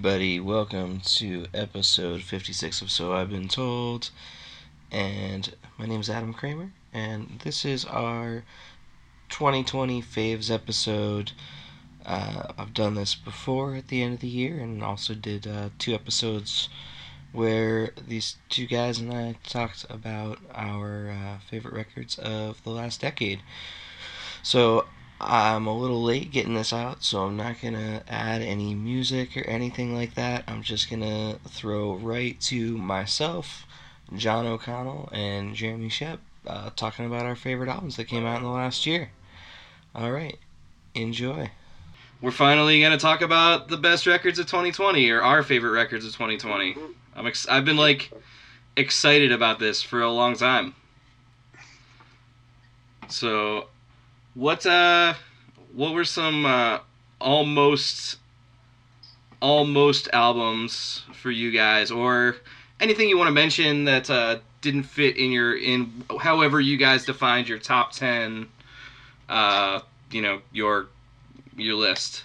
everybody. Welcome to episode 56 of So I've Been Told. And my name is Adam Kramer, and this is our 2020 Faves episode. Uh, I've done this before at the end of the year, and also did uh, two episodes where these two guys and I talked about our uh, favorite records of the last decade. So I'm a little late getting this out, so I'm not gonna add any music or anything like that. I'm just gonna throw right to myself, John O'Connell, and Jeremy Schep uh, talking about our favorite albums that came out in the last year. All right, enjoy. We're finally gonna talk about the best records of 2020 or our favorite records of 2020. I'm ex- I've been like excited about this for a long time. So what uh what were some uh almost almost albums for you guys or anything you want to mention that uh didn't fit in your in however you guys defined your top 10 uh you know your your list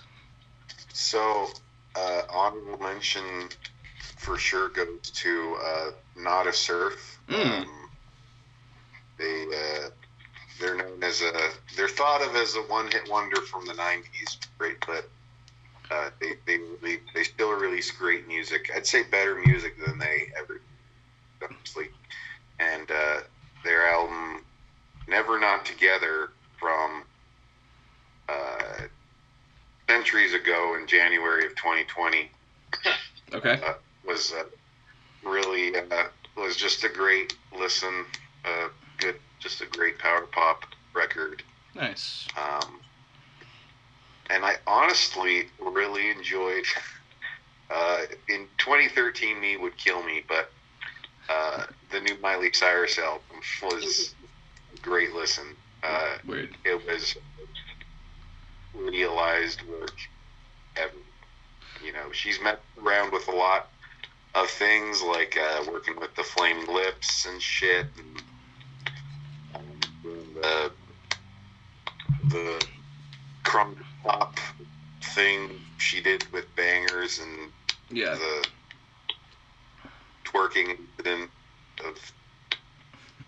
So, uh, honorable mention for sure goes to uh, Nada Surf. Mm. Um, they uh, they're known as a they're thought of as a one hit wonder from the '90s, great, but uh, they they really, they still release great music. I'd say better music than they ever honestly. And uh, their album Never Not Together from uh, centuries ago in January of 2020 okay was uh, really uh, was just a great listen. Good, just a great power pop record. nice Um, and I honestly really enjoyed. Uh, in 2013, me would kill me, but uh, the new Miley Cyrus album was a great listen. Uh, weird it was realized work ever. You know, she's met around with a lot of things like uh, working with the Flaming Lips and shit, and um, the the crumb pop thing she did with Bangerz and yeah. the twerking incident of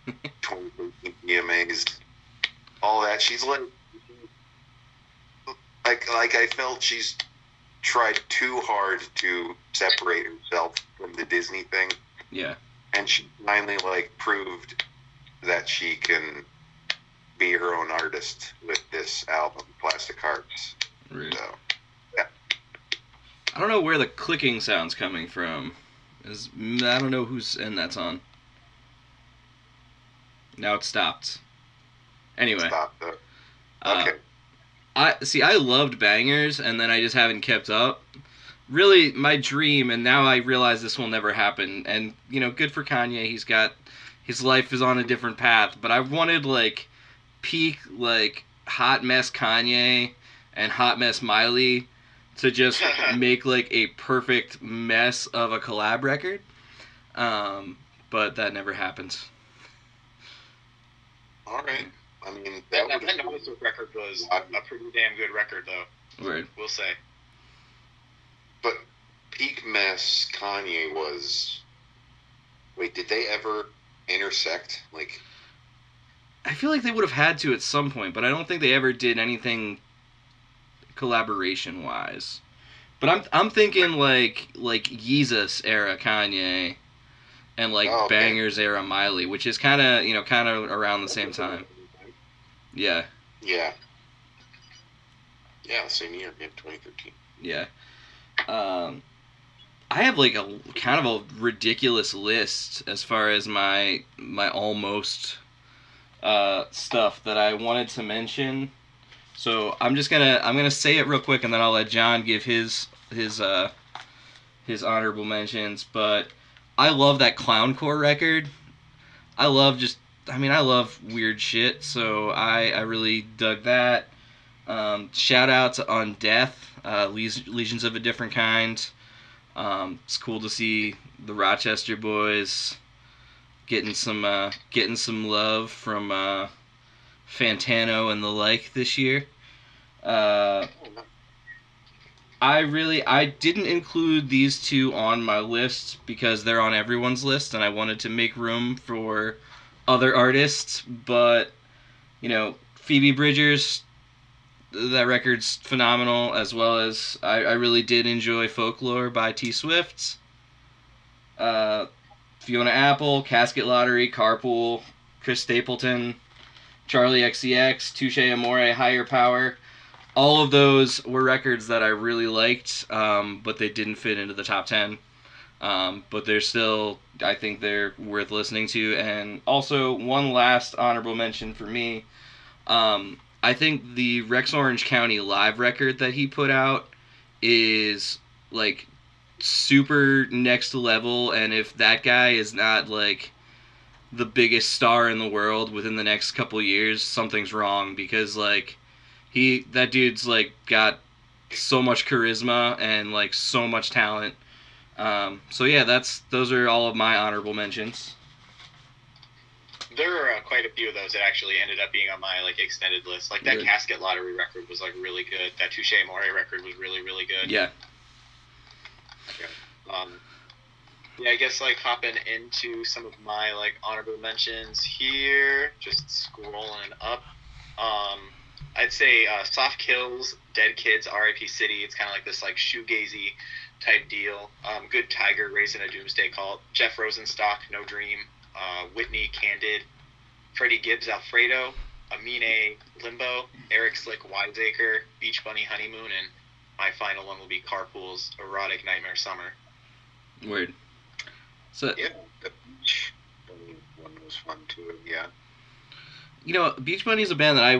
2013 VMAs, all that. She's like, like, like I felt she's tried too hard to separate herself from the Disney thing, yeah. And she finally like proved that she can be her own artist with this album, Plastic Hearts. weird So, I don't know where the clicking sound's coming from. Is I don't know whose end that's on. Now it stopped. Anyway, stop the. uh, Okay. I see. I loved Bangerz, and then I just haven't kept up. Really, my dream, and now I realize this will never happen. And you know, good for Kanye. He's got his life is on a different path. But I wanted like peak like hot mess Kanye and hot mess Miley to just make like a perfect mess of a collab record. Um, but that never happens. All right. I mean, That, that that, would that record was a pretty damn good record, though. Word. We'll say. But peak mess Kanye was. Wait, did they ever intersect? Like, I feel like they would have had to at some point, but I don't think they ever did anything collaboration wise. But I'm I'm thinking like like Yeezus era Kanye and like Oh, okay. Bangerz era Miley, which is kind of you know kind of around the same time. Yeah, yeah, yeah, same year, yeah, 2013. yeah. Um, I have like a kind of a ridiculous list as far as my my almost uh, stuff that I wanted to mention. So I'm just gonna I'm gonna say it real quick, and then I'll let John give his his uh his honorable mentions. But I love that clowncore record. I love just I mean I love weird shit, so I I really dug that. Um, shout out to On Death, uh, Legions, of a Different Kind. Um, it's cool to see the Rochester boys getting some uh, getting some love from uh, Fantano and the like this year. Uh, I really I didn't include these two on my list because they're on everyone's list and I wanted to make room for other artists, but you know, Phoebe Bridgers that record's phenomenal as well as I, I really did enjoy Folklore by T Swift. Uh, Fiona Apple, Casket Lottery, Carpool, Chris Stapleton, Charli XCX, Touche Amore, Higher Power all of those were records that I really liked, um, but they didn't fit into the top ten. Um, but they're still, I think they're worth listening to. And also, one last honorable mention for me. Um, I think the Rex Orange County live record that he put out is like super next level. And if that guy is not like the biggest star in the world within the next couple years, something's wrong because like he that dude's like got so much charisma and like so much talent. Um, so yeah, that's those are all of my honorable mentions. There are uh, quite a few of those that actually ended up being on my like extended list. Like that Good. Casket Lottery record was like really good. That Touche Amore record was really really good. Yeah. Um, yeah, I guess like hopping into some of my like honorable mentions here, just scrolling up. Um, I'd say uh, Soft Kills, Dead Kids, R.I.P. City. It's kind of like this like shoegazy type deal. Um, Good Tiger, Raising a Doomsday Cult. Jeff Rosenstock, No Dream. Uh, Whitney, Candid. Freddie Gibbs, Alfredo. Amine, Limbo. Eric Slick, Wiseacre. Beach Bunny, Honeymoon, and my final one will be Carpool's Erotic Nightmare Summer. Weird. So Yeah, the beach one was fun too. Yeah. you know, Beach Bunny is a band that I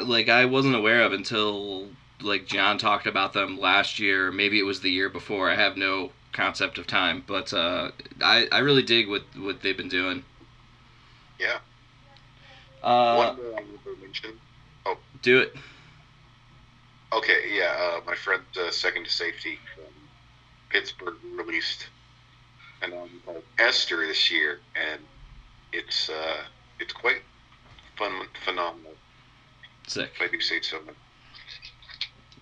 like. I wasn't aware of until like John talked about them last year. Maybe it was the year before. I have no concept of time, but uh, I I really dig what what they've been doing. Yeah. Uh, one more I will mention. do it. Okay, yeah, uh, my friend uh, Second to Safety from Pittsburgh released an album called Esther this year, and it's uh, it's quite fun, phenomenal. Sick. If I do say so.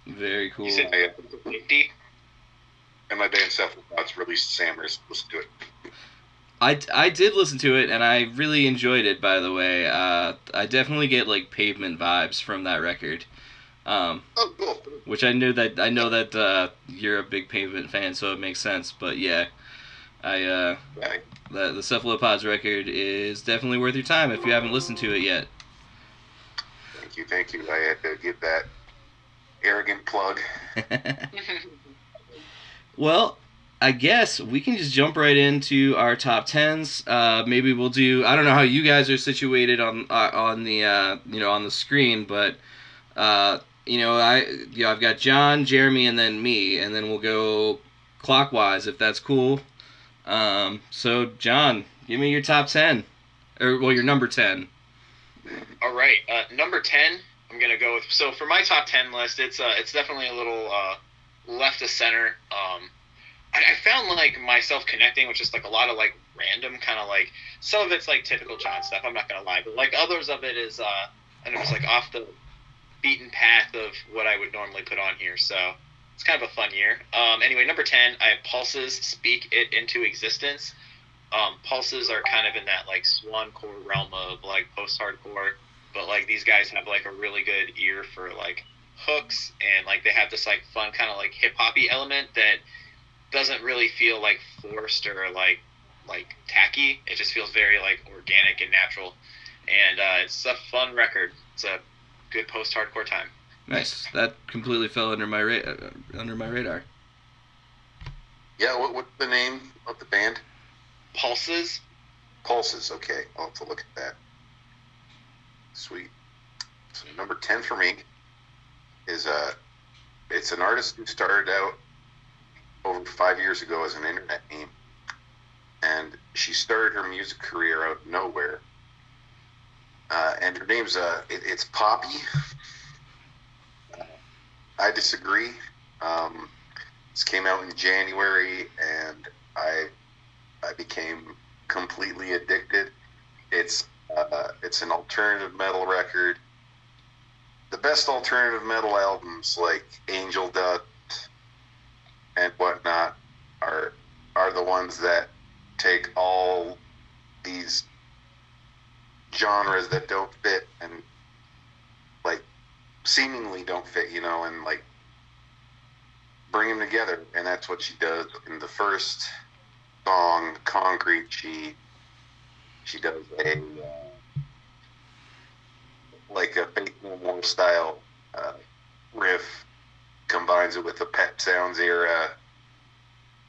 Very cool. You said uh, Safety. and my band Cephalopods released Stammers. Listen to it. I, I did listen to it and I really enjoyed it. By the way, uh, I definitely get like pavement vibes from that record. Um, Oh, cool. which I knew that I know that uh, you're a big Pavement fan, so it makes sense. But yeah, I uh, Yeah, the the Cephalopods record is definitely worth your time if you haven't listened to it yet. thank you, thank you. I had to give that arrogant plug. well, I guess we can just jump right into our top tens. Uh, maybe we'll do. I don't know how you guys are situated on uh, on the uh, you know on the screen, but uh, you know I you know I've got John, Jeremy, and then me, and then we'll go clockwise if that's cool. Um, so John, give me your top ten, or well your number ten. All right, uh, number ten. I'm gonna go with. So for my top ten list, it's uh, it's definitely a little uh, left of center. Um, I, I found like myself connecting with just like a lot of like random kind of like some of it's like typical John stuff. I'm not gonna lie, but like others of it is uh, I don't know, it's like off the beaten path of what I would normally put on here. So it's kind of a fun year. Um, anyway, number ten, I have Pulses Speak It Into Existence. Um, Pulses are kind of in that like swan core realm of like post hardcore but like these guys have like a really good ear for like hooks and like they have this like fun kind of like hip hoppy element that doesn't really feel like forced or like like tacky. It just feels very like organic and natural, and uh, it's a fun record. It's a good post hardcore time. Nice. That completely fell under my ra- uh, under my radar. Yeah, what, what's the name of the band? Pulses. Pulses. Okay, I'll have to look at that. Sweet. So number ten for me is uh it's an artist who started out over five years ago as an internet name, and she started her music career out nowhere. Uh, and her name's uh it, it's Poppy. I disagree. Um, this came out in January, and I I became completely addicted. It's uh, it's an alternative metal record. The best alternative metal albums like Angel Dust, and whatnot are are the ones that take all these genres that don't fit and like seemingly don't fit, you know, and like bring them together. And that's what she does in the first song, "Concrete." She she does a uh, like a Faith No More style uh, riff, combines it with the Pet Sounds era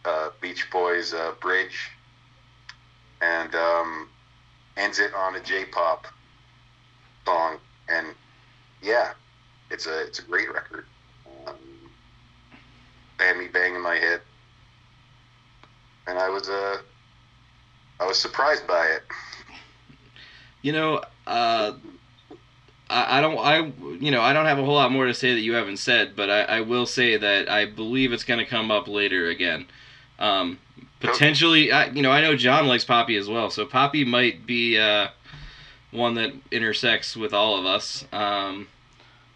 uh, Beach Boys uh, bridge, and um, ends it on a J-pop song. And yeah, it's a it's a great record. Um, had me banging my head, and I was uh, I was surprised by it. You know, uh, I, I don't, I, you know, I don't have a whole lot more to say that you haven't said, but I, I will say that I believe it's going to come up later again. Um, potentially, I, you know, I know John likes Poppy as well, so Poppy might be uh, one that intersects with all of us. Um,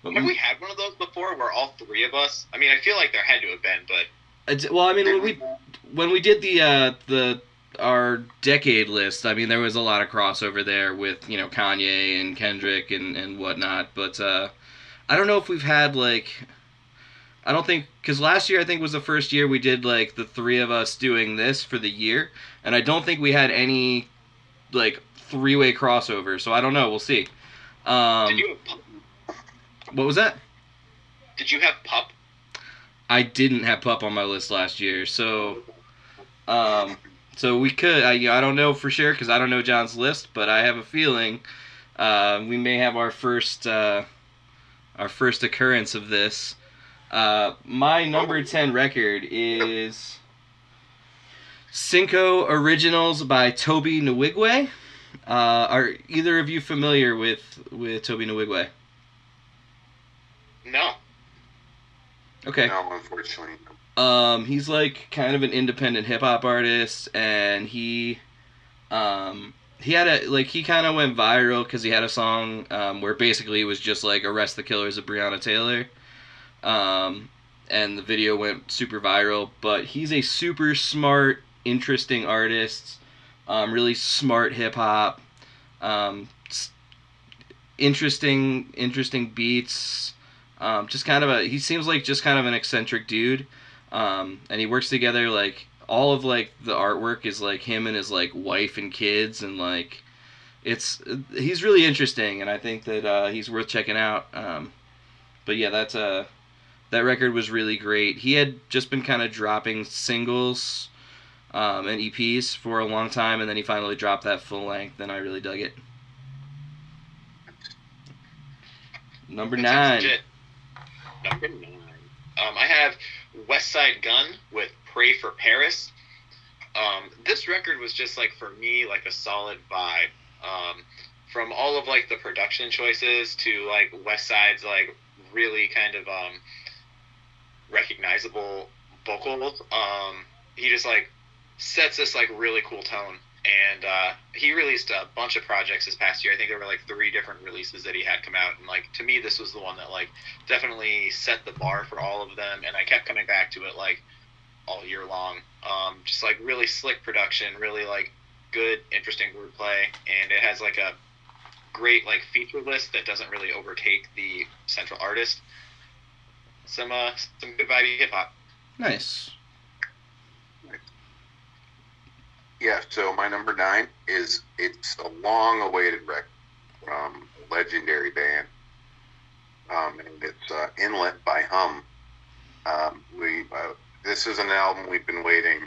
but Have we had one of those before where all three of us? I mean, I feel like there had to have been, but well, I mean, when we when we did the uh, the our decade list, I mean, there was a lot of crossover there with you know Kanye and Kendrick and and whatnot. But uh, I don't know if we've had like, I don't think because last year I think was the first year we did like the three of us doing this for the year, and I don't think we had any like three way crossover. So I don't know. We'll see. Um, did you have pup? what was that? Did you have pup? I didn't have pup on my list last year, so um, so we could. I I don't know for sure because I don't know John's list, but I have a feeling uh, we may have our first uh, our first occurrence of this. Uh, my number ten record is Cinco Originals by Tobe Nwigwe. Uh, are either of you familiar with with Tobe Nwigwe? No. Okay. No, unfortunately. Um, he's like kind of an independent hip hop artist, and he, um, he had a like he kind of went viral because he had a song um, where basically it was just like arrest the killers of Breonna Taylor, um, and the video went super viral. But he's a super smart, interesting artist, um, really smart hip hop, um, interesting, interesting beats. Um, just kind of a he seems like just kind of an eccentric dude um, and he works together like all of like the artwork is like him and his like wife and kids and like it's he's really interesting and i think that uh, he's worth checking out um, but yeah that's uh that record was really great he had just been kind of dropping singles um, and eps for a long time and then he finally dropped that full length and i really dug it number nine. Number nine. Um, I have Westside Gunn with Pray for Paris. Um, this record was just like for me like a solid vibe. Um, from all of like the production choices to like Westside's like really kind of um, recognizable vocals. Um, he just like sets this like really cool tone. And uh, he released a bunch of projects this past year. I think there were like three different releases that he had come out, and like to me, this was the one that like definitely set the bar for all of them. And I kept coming back to it like all year long. Um, just like really slick production, really like good, interesting wordplay, and it has like a great like feature list that doesn't really overtake the central artist. Some uh, some good vibey hip hop. nice Yeah, so my number nine is it's a long awaited record from a legendary band. Um, and it's uh, Inlet by Hum. Um, we uh, this is an album we've been waiting.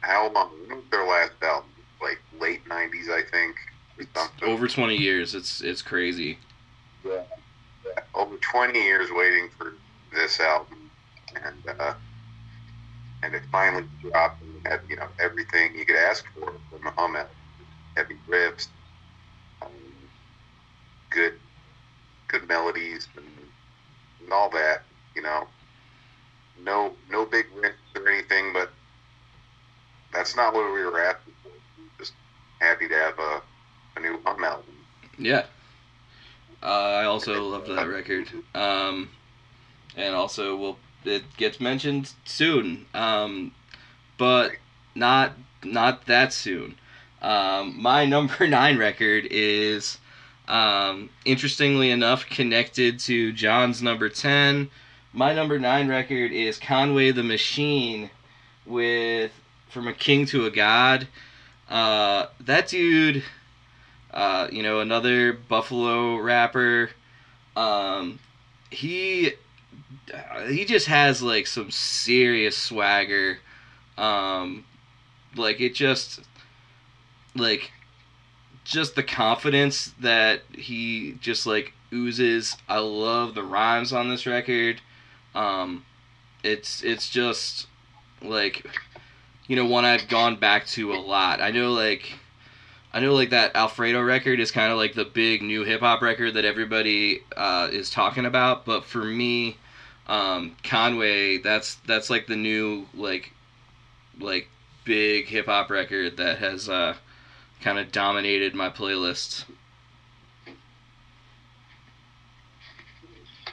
How long? When was their last album? Like late '90s, I think. over 20 years it's it's crazy Yeah. Over 20 years waiting for this album, and uh, and it finally dropped and had you know everything you could ask for from a hum. Heavy riffs, um, good good melodies, and, and all that. You know, no no big riffs or anything, but that's not what we were for. Just happy to have a, a new hum album. Yeah. Uh, I also loved that record. Um, and also, we'll it gets mentioned soon, um, but not not that soon. Um, my number nine record is, um, interestingly enough, connected to John's number ten. My number nine record is Conway the Machine, with from a king to a god. Uh, that dude, uh, you know, another Buffalo rapper. Um, he he just has like some serious swagger. Um, like it just like just the confidence that he just like oozes. I love the rhymes on this record. Um, it's it's just like you know one I've gone back to a lot. I know like I know like that Alfredo record is kind of like the big new hip hop record that everybody uh, is talking about, but for me, um, Conway that's that's like the new like like big hip hop record that has uh, kind of dominated my playlist.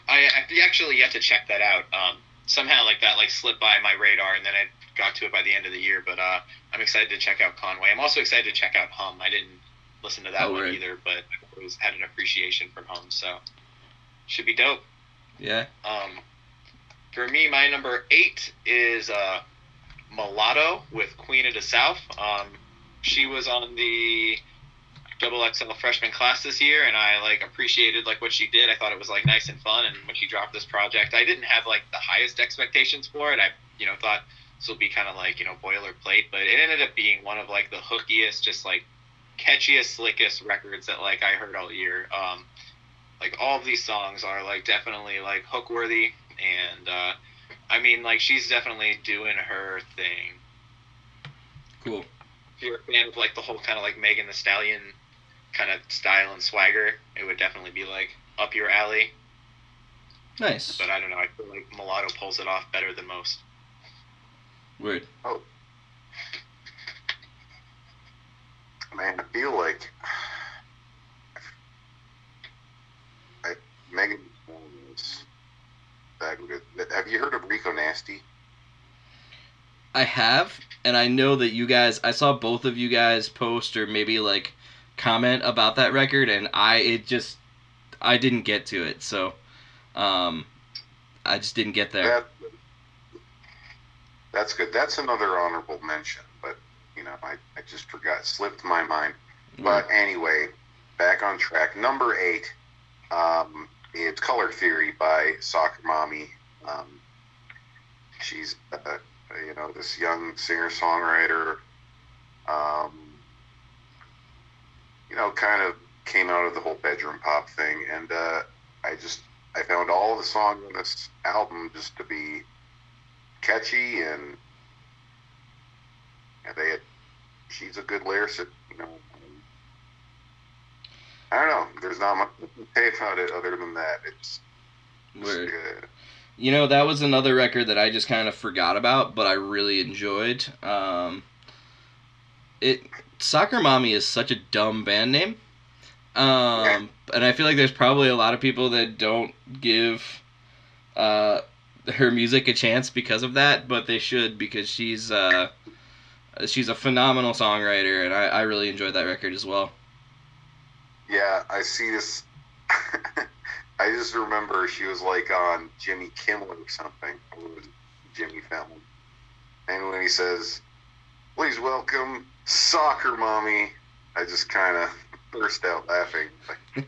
I I've actually yet to check that out. Um, somehow like that like slipped by my radar, and then I got to it by the end of the year. But uh, I'm excited to check out Conway. I'm also excited to check out Hum. I didn't listen to that Oh, one right. either, but I always had an appreciation from Hum, so should be dope. Yeah. Um, for me, my number eight is uh, Mulatto with Queen of the South. Um, she was on the double XL freshman class this year, and I like appreciated like what she did. I thought it was like nice and fun. And when she dropped this project, I didn't have like the highest expectations for it. I you know thought this will be kind of like you know boilerplate, but it ended up being one of like the hookiest, just like catchiest, slickest records that like I heard all year. Um, like all of these songs are like definitely like hook worthy and uh, I mean like she's definitely doing her thing. Cool. If you're a fan of like the whole kind of like Megan Thee Stallion kind of style and swagger, it would definitely be like up your alley. Nice. But I don't know, I feel like Mulatto pulls it off better than most. Word. Man, I feel like I, Megan is that good. Have you heard of Rico Nasty? I have, and I know that you guys. I saw both of you guys post or maybe like comment about that record, and I it just I didn't get to it, so um, I just didn't get there. That, that's good. That's another honorable mention, but you know, I, I just forgot, slipped my mind. But anyway, back on track. Number eight, um, it's Color Theory by Soccer Mommy. Um, she's, uh, you know, this young singer songwriter. Um, you know, kind of came out of the whole bedroom pop thing, and uh, I just I found all the songs on this album just to be catchy and. and they had, she's a good lyricist, you know. I don't know. There's not much to say about it other than that. It's Word. good. You know, that was another record that I just kind of forgot about, but I really enjoyed. Um, it Soccer Mommy is such a dumb band name. Um, and I feel like there's probably a lot of people that don't give uh, her music a chance because of that, but they should because she's uh, she's a phenomenal songwriter, and I, I really enjoyed that record as well. Yeah, I see this. I just remember she was like on Jimmy Kimmel or something. Jimmy Fallon. And when he says, "Please welcome Soccer Mommy," I just kind of burst out laughing. and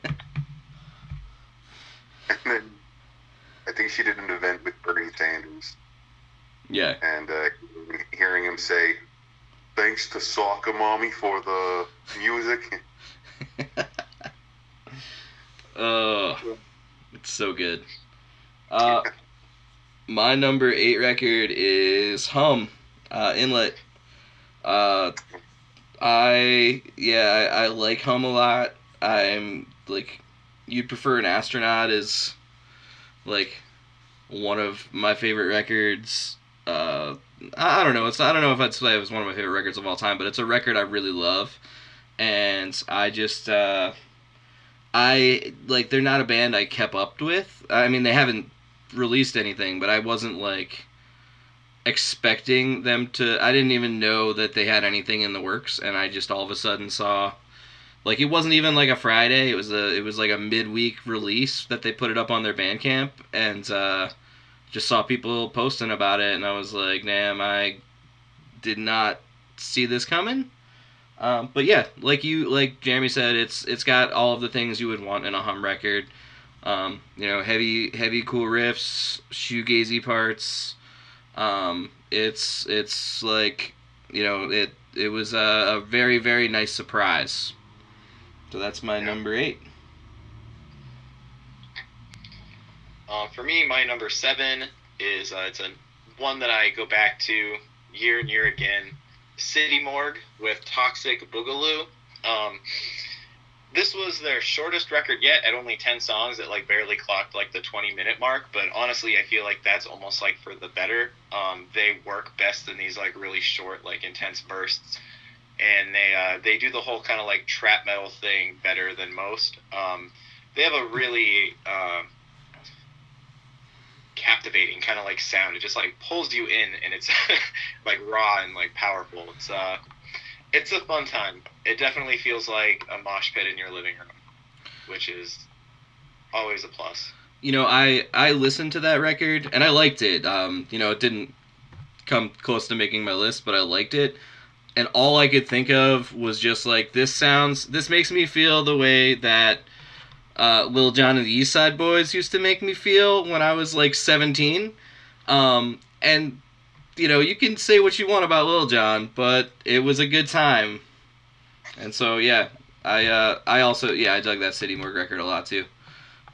then I think she did an event with Bernie Sanders, Yeah, and uh, hearing him say, "Thanks to Soccer Mommy for the music." Oh, it's so good. Uh, my number eight record is Hum, uh, Inlet. Uh, I yeah, I, I like Hum a lot. I'm like, you'd prefer an astronaut is like one of my favorite records. Uh, I, don't know. It's I don't know if I'd say it was one of my favorite records of all time, but it's a record I really love, and I just. Uh, I like they're not a band I kept up with. I mean, they haven't released anything, but I wasn't like expecting them to. I didn't even know that they had anything in the works, and I just all of a sudden saw. Like it wasn't even like a Friday. It was a it was like a midweek release that they put it up on their Bandcamp, and uh, just saw people posting about it, and I was like, damn, I did not see this coming. Um, but yeah, like you, like Jeremy said, it's it's got all of the things you would want in a hum record. Um, you know, heavy, heavy, cool riffs, shoegazy parts. Um, it's it's like you know it it was a, a very very nice surprise. So that's my Yeah. number eight. Um, for me, my number seven is uh, it's a one that I go back to year and year again. City Morgue with Toxic Boogaloo. Um, this was their shortest record yet at only 10 songs it like barely clocked like the 20 minute mark but honestly i feel like that's almost like for the better um, they work best in these like really short like intense bursts and they uh, they do the whole kind of like trap metal thing better than most um, they have a really uh, captivating kind of like sound it just like pulls you in and it's like raw and like powerful it's uh it's a fun time. It definitely feels like a mosh pit in your living room, which is always a plus. You know, I I listened to that record and I liked it. Um, you know, it didn't come close to making my list, but I liked it. And all I could think of was just like this sounds. This makes me feel the way that uh, Lil Jon and the East Side Boys used to make me feel when I was like 17. Um, and you know, you can say what you want about Lil Jon, but it was a good time. And so yeah, I uh, I also yeah I dug that City Morgue record a lot too.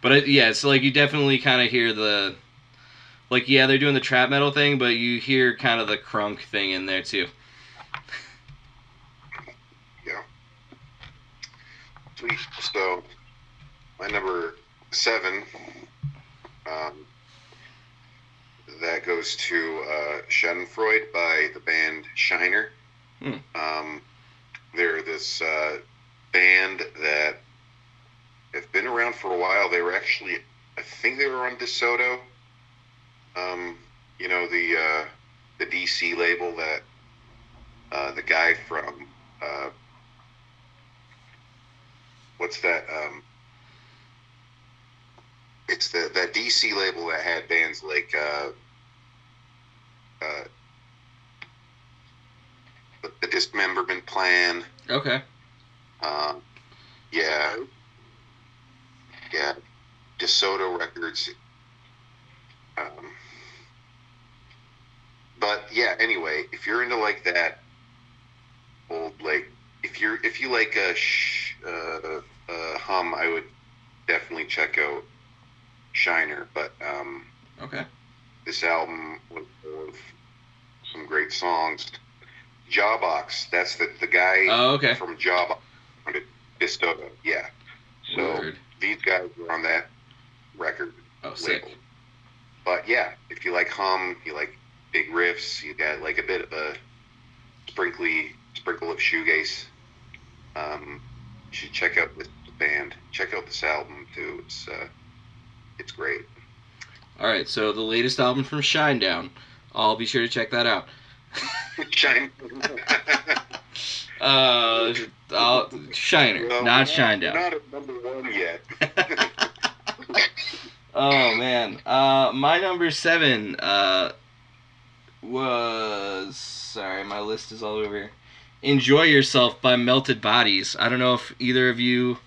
But it, yeah, it's like you definitely kind of hear the, like yeah they're doing the trap metal thing, but you hear kind of the crunk thing in there too. So, my number seven, um, that goes to uh, Schadenfreude by the band Shiner. Hmm. Um, they're this uh, band that have been around for a while. They were actually, I think they were on DeSoto. Um, you know the uh, the DC label that uh, the guy from uh, what's that? Um, it's the that DC label that had bands like uh, uh, the, the Dismemberment Plan. Okay. Um, yeah, yeah, DeSoto Records. Um, but yeah, anyway, if you're into like that old like, if you're if you like a sh- uh, uh, hum, I would definitely check out Shiner. But um, Okay. this album was full some great songs. Jawbox, that's the the guy Oh, okay. from Jawbox Yeah. So Word. these guys were on that record Oh, sick. label. But yeah, if you like hum, you like big riffs, you got like a bit of a sprinkly sprinkle of shoegaze. Um, you should check out this band. Check out this album too. It's uh, it's great. All right. So the latest album from Shinedown. I'll be sure to check that out. Shine. Uh, I'll, Shiner, Well, not Shinedown. Not at number one yet. oh man, uh, my number seven uh, was sorry, my list is all over. Enjoy Yourself by Melted Bodies. I don't know if either of you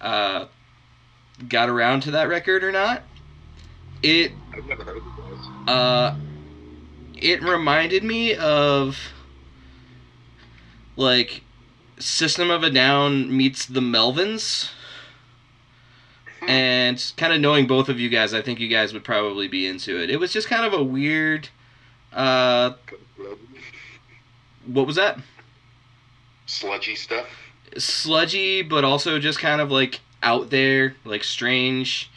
uh, got around to that record or not. It I've never heard of those. uh, it reminded me of like System of a Down meets the Melvins. And kind of knowing both of you guys, I think you guys would probably be into it. It was just kind of a weird. Uh, what was that? Sludgy stuff. Sludgy, but also just kind of like out there, like strange.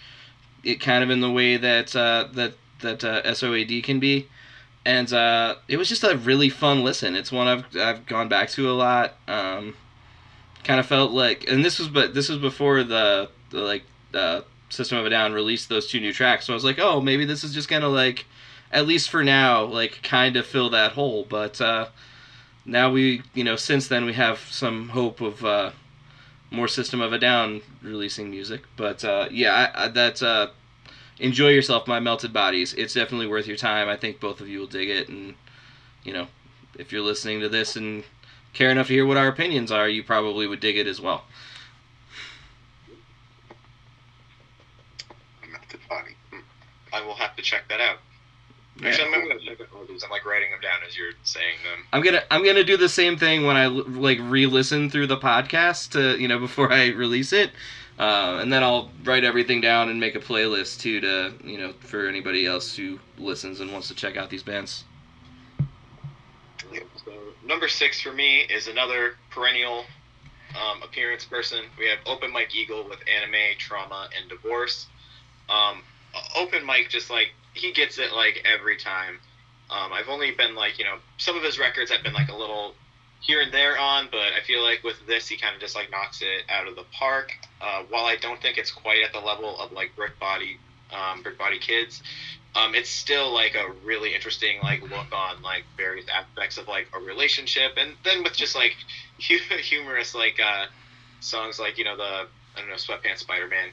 It kind of in the way that uh, that that uh, SOAD can be, and uh, it was just a really fun listen. It's one I've I've gone back to a lot. Um, kind of felt like, and this was but this was before the, the like uh, System of a Down released those two new tracks. So I was like, oh, maybe this is just gonna like, at least for now, like kind of fill that hole. But uh, now we, you know, since then we have some hope of uh, more System of a Down releasing music. But uh, yeah, I, I, that's uh, enjoy yourself, my melted bodies. It's definitely worth your time. I think both of you will dig it, and you know, if you're listening to this and care enough to hear what our opinions are, you probably would dig it as well. Melted body. Hmm. I will have to check that out. Actually, I'm gonna check all these. I'm like writing them down as you're saying them. I'm gonna I'm gonna do the same thing when I like re-listen through the podcast to you know before I release it, uh, and then I'll write everything down and make a playlist too to you know for anybody else who listens and wants to check out these bands. So number six for me is another perennial um, appearance person. We have Open Mike Eagle with anime, trauma, and divorce. Um, Open Mike just like he gets it like every time. Um, I've only been like you know some of his records I've been like a little here and there on, but I feel like with this he kind of just like knocks it out of the park. Uh, while I don't think it's quite at the level of like Brick Body, um, Brick Body Kids, um, it's still like a really interesting like look on like various aspects of like a relationship, and then with just like hu- humorous like uh, songs like you know the I don't know Sweatpants Spider Man,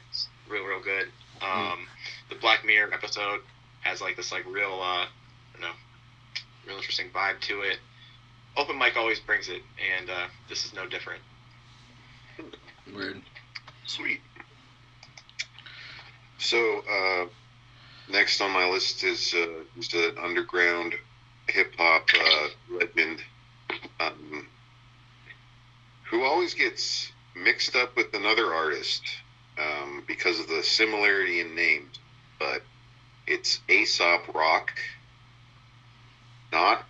real real good. Um, The Black Mirror episode has like this like real uh, I don't know, real interesting vibe to it. Open Mike always brings it, and uh, this is no different. Weird. Sweet. So, uh, next on my list is, uh, is an underground hip hop uh, legend um, who always gets mixed up with another artist um, because of the similarity in names. But it's Aesop Rock, not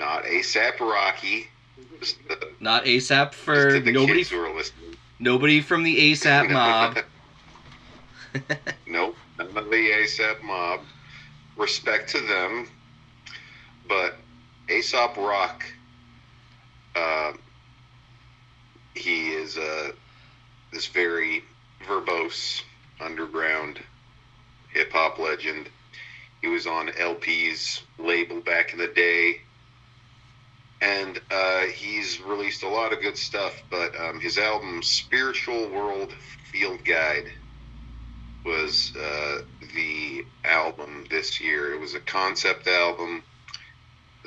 not ASAP Rocky. The, Not ASAP for the nobody. kids who are listening. Nobody from the ASAP mob. nope, none of the ASAP mob. Respect to them, but Aesop Rock, uh, he is uh, this very verbose underground hip hop legend. He was on El-P's label back in the day. And uh, he's released a lot of good stuff, but um, his album Spiritual World Field Guide was uh, the album this year. It was a concept album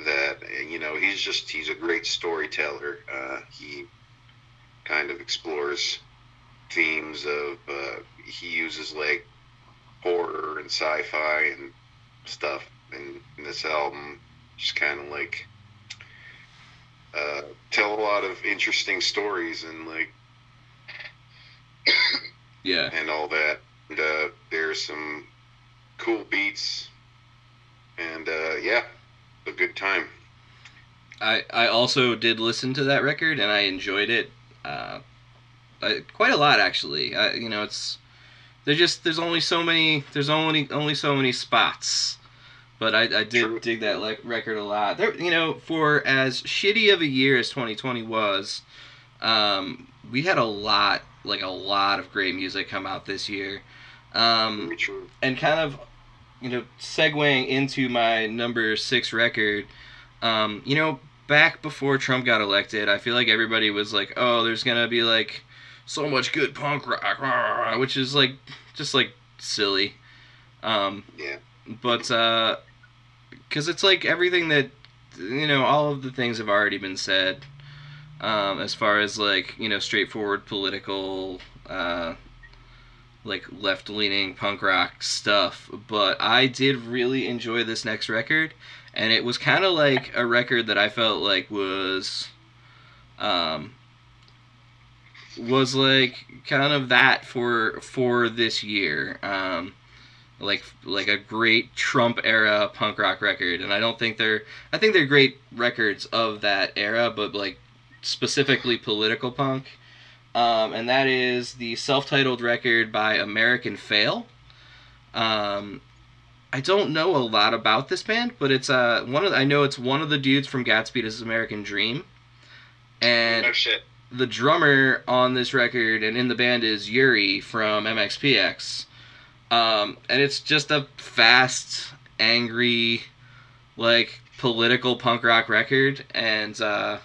that you know he's just he's a great storyteller. Uh, he kind of explores themes of uh, he uses like horror and sci-fi and stuff in, in this album. Just kind of like uh, tell a lot of interesting stories and like yeah. and all that. And, uh, there's some cool beats, and uh, yeah, a good time. I I also did listen to that record and I enjoyed it, uh, I, quite a lot actually. I, you know, it's there's just there's only so many there's only only so many spots, but I, I did True. dig that like record a lot. There, you know, for as shitty of a year as 2020 was, um, we had a lot like a lot of great music come out this year. Um, and kind of you know segueing into my number six record um, you know back before trump got elected i feel like everybody was like oh there's gonna be like so much good punk rock which is like just like silly um, Yeah. but uh because it's like everything that you know all of the things have already been said um, as far as like you know straightforward political uh, like left leaning punk rock stuff. But i did really enjoy this next record and it was kind of like a record that i felt like was um was like kind of that for for this year. Um like like a great Trump era punk rock record, and I don't think they're I think they're great records of that era, but like specifically political punk. Um, and that is the self-titled record by American Fail. Um, I don't know a lot about this band, but it's uh one of the, I know it's one of the dudes from Gatsby to American Dream, and the drummer on this record and in the band is Yuri from MXPX. Um, and it's just a fast, angry, like political punk rock record, and uh,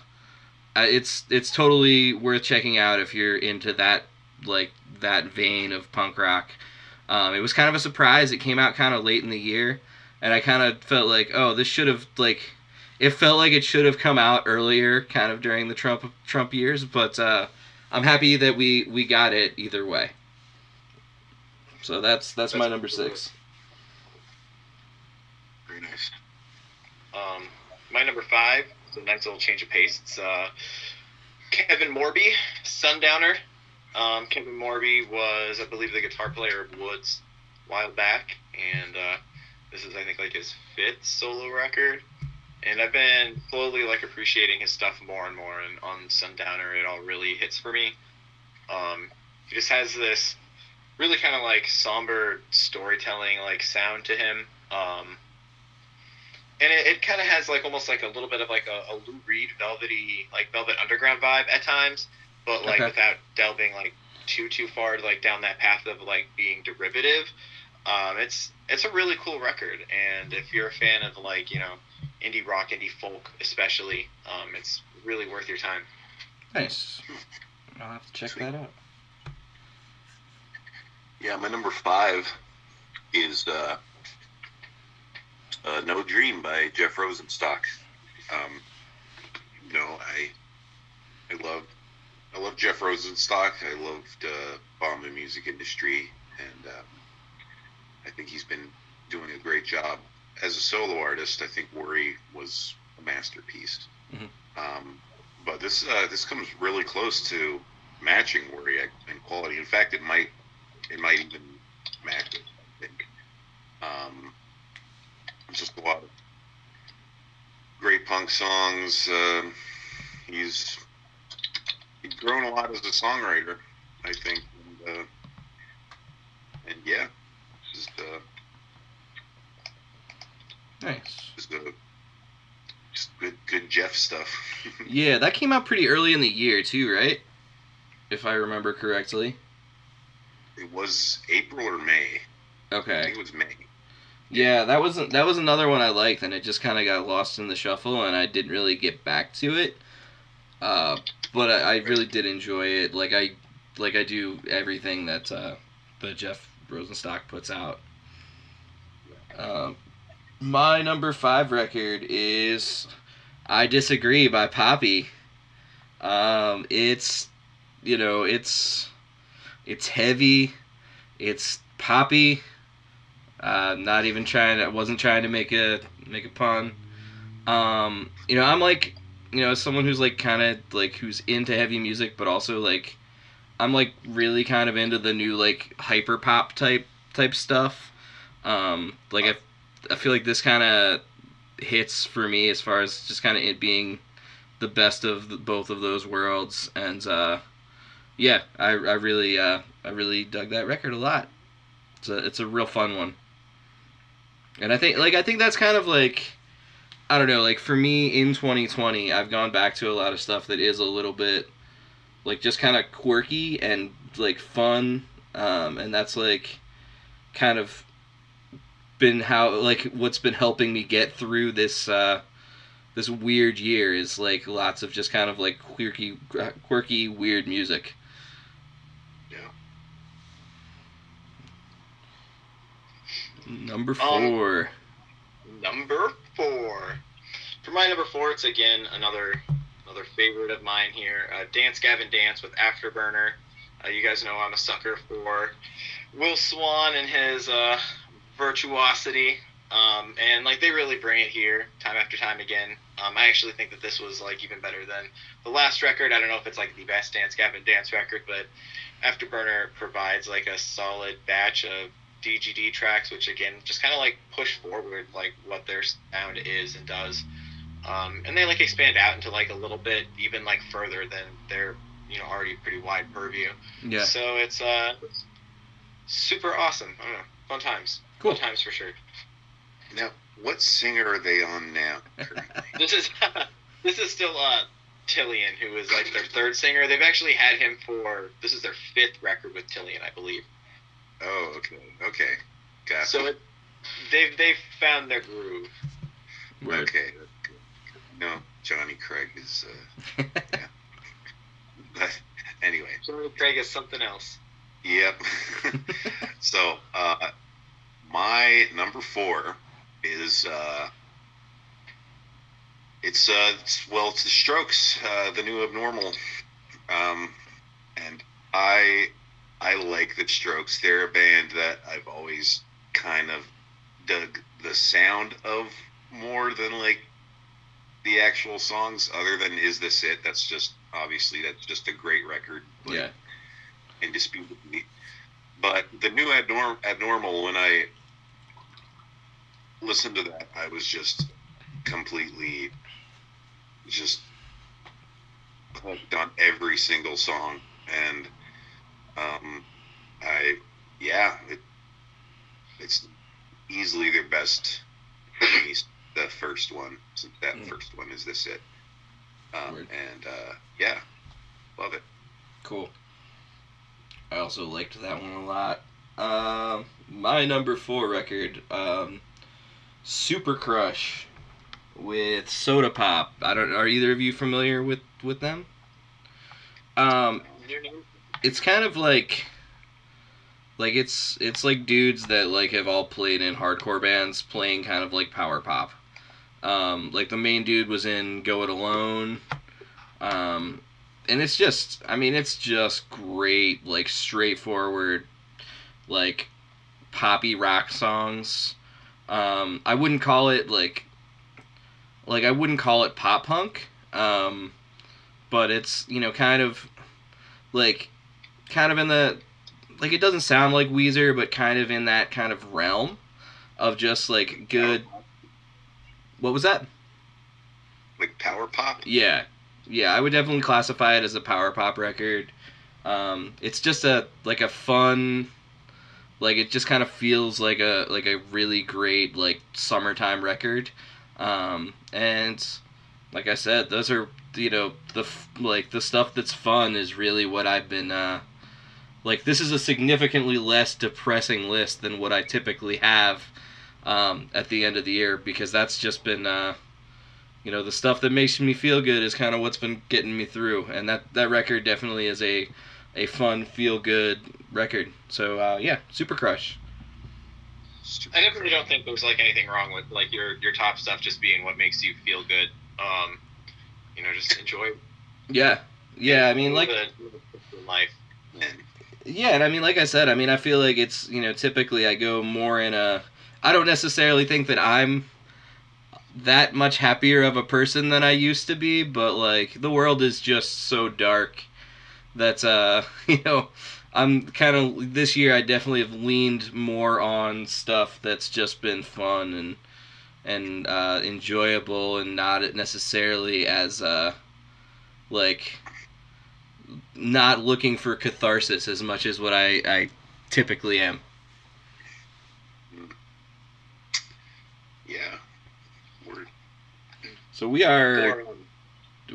it's it's totally worth checking out if you're into that like that vein of punk rock. Um, it was kind of a surprise. It came out kind of late in the year, and I kind of felt like, oh, this should have like, it felt like it should have come out earlier, kind of during the Trump Trump years. But uh, I'm happy that we we got it either way. So that's that's, my number six. Very nice. Um, my number five is a nice little change of pace. It's uh, Kevin Morby, Sundowner. Um, Kevin Morby was, I believe, the guitar player of Woods a while back, and uh, this is, I think, like his fifth solo record. And I've been slowly like appreciating his stuff more and more. And on Sundowner, it all really hits for me. Um, he just has this really kind of like somber storytelling like sound to him. Um, and it, it kind of has like almost like a little bit of like a, a Lou Reed velvety like Velvet Underground vibe at times, but like Okay. without delving like too too far like down that path of like being derivative. Um, it's it's a really cool record, and if you're a fan of like you know indie rock, indie folk, especially, um, it's really worth your time. Nice. I'll have to check that out. Yeah, my number five is uh, uh, "No Dream" by Jeff Rosenstock. Um, you know, I I love I love Jeff Rosenstock. I loved uh, Bomb the Music Industry, and um, I think he's been doing a great job as a solo artist. I think Worry was a masterpiece. Mhm. Um, but this uh, this comes really close to matching Worry in quality. In fact, it might it might even match it. I think. Um, just a lot of great punk songs. Um he's he's grown a lot as a songwriter, I think, and, uh, and yeah, just uh, Nice. just, uh, just good good Jeff stuff. Yeah, that came out pretty early in the year too, right? If I remember correctly. It was April or May. I Okay. think it was May. Yeah, that wasn't that was another one I liked, and it just kind of got lost in the shuffle, and I didn't really get back to it. Uh, but I, I really did enjoy it. Like I like I do everything that uh, that Jeff Rosenstock puts out. Um, my number five record is "I Disagree" by Poppy. Um, it's you know it's it's heavy, it's poppy. Uh, not even trying. I wasn't trying to make a make a pun. Um, you know, I'm like, you know, someone who's like kind of like who's into heavy music, but also like, I'm like really kind of into the new like hyper pop type type stuff. Um, like I, I feel like this kind of hits for me as far as just kind of it being the best of the, both of those worlds, and uh, yeah, I, I really uh, I really dug that record a lot. It's a it's a real fun one. And I think like I think that's kind of like I don't know, like for me in 2020, I've gone back to a lot of stuff that is a little bit like just kind of quirky and like fun um, and that's like kind of been how like what's been helping me get through this uh this weird year is like lots of just kind of like quirky quirky weird music. Yeah. Number Um, 4. Number four. For my number four, it's again another another favorite of mine here. Uh, Dance Gavin Dance with Afterburner. Uh, you guys know I'm a sucker for Will Swan and his uh, virtuosity. Um, and like they really bring it here time after time again. Um, I actually think that this was like even better than the last record. I don't know if it's like the best Dance Gavin Dance record, but Afterburner provides like a solid batch of DGD tracks, which again just kind of like push forward like what their sound is and does, um, and they like expand out into like a little bit even like further than their you know already pretty wide purview. Yeah. So it's uh super awesome. I don't know, fun times. Cool. Fun times for sure. Now, what singer are they on now? This is this is still uh Tilian, who is like their third singer. They've actually had him for this is their fifth record with Tilian, I believe. Oh, okay, okay, gotcha. So it, they've they've found their groove. Word. okay, no, Johnny Craig is. Uh, anyway, Johnny Craig is something else. yep. so, uh, my number four is uh, it's uh, it's, well, it's the Strokes, uh, the new abnormal, um, and I I like the Strokes. They're a band that I've always kind of dug the sound of more than like the actual songs. Other than "Is This It?" That's just obviously that's just a great record. like, Yeah. indisputably. But the new abnorm- abnormal, when I listened to that, I was just completely just hooked on every single song, and um, I yeah, it, it's easily their best. The first one, since that Mm. first one is this it, um, and uh, yeah, love it. Cool. I also liked that one a lot. Um, my number four record, um, Super Crush, with Soda Pop. I don't. Are either of you familiar with with them? Um, Your name? It's kind of like like it's it's like dudes that like have all played in hardcore bands playing kind of like power pop. Um like the main dude was in go it alone. Um and it's just i mean it's just great like straightforward like poppy rock songs. Um i wouldn't call it like like i wouldn't call it pop punk. Um but it's you know kind of like kind of in the like it doesn't sound like Weezer, but kind of in that kind of realm of just like good. What was that? like power pop. Yeah, yeah, I would definitely classify it as a power pop record. Um, it's just a like a fun, like it just kind of feels like a like a really great like summertime record, um, and like I said, those are you know the like the stuff that's fun is really what I've been uh, like. This is a significantly less depressing list than what I typically have um, at the end of the year because that's just been. Uh, you know the stuff that makes me feel good is kind of what's been getting me through and that that record definitely is a a fun feel good record so uh, yeah super crush I definitely don't think there's like anything wrong with like your your top stuff just being what makes you feel good. Um, you know, just enjoy. yeah yeah i mean like the, the life. And yeah and i mean like i said i mean i feel like it's you know typically i go more in a i don't necessarily think that i'm that much happier of a person than i used to be but like the world is just so dark that uh you know i'm kind of this year i definitely have leaned more on stuff that's just been fun and and uh enjoyable and not necessarily as uh like not looking for catharsis as much as what I, I typically am. yeah, word. So we are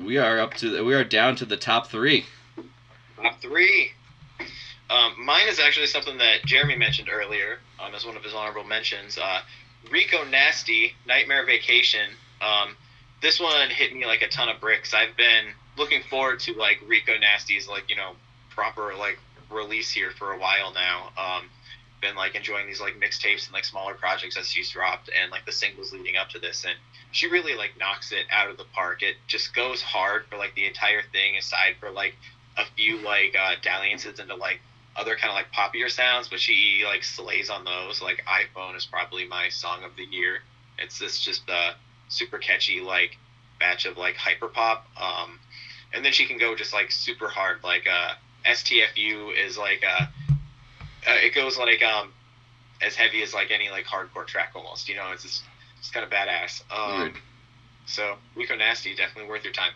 we are up to the, we are down to the top three. Top three. Um, mine is actually something that Jeremy mentioned earlier um, as one of his honorable mentions. Uh, Rico Nasty, Nightmare Vacation. Um, this one hit me like a ton of bricks. I've been looking forward to like Rico Nasty's like you know proper like release here for a while now. Um, been like enjoying these like mixtapes and like smaller projects that she's dropped and like the singles leading up to this and she really like knocks it out of the park. It just goes hard for like the entire thing aside for like a few like uh, dalliances into like other kind of like poppier sounds, but she like slays on those. Like iPhone is probably my song of the year. It's this just uh, super catchy like batch of like hyper pop. Um, and then she can go just like super hard. Like uh, STFU is like uh, uh, it goes like um as heavy as like any like hardcore track almost. You know, it's just it's kind of badass. Um, Weird. so Rico Nasty definitely worth your time.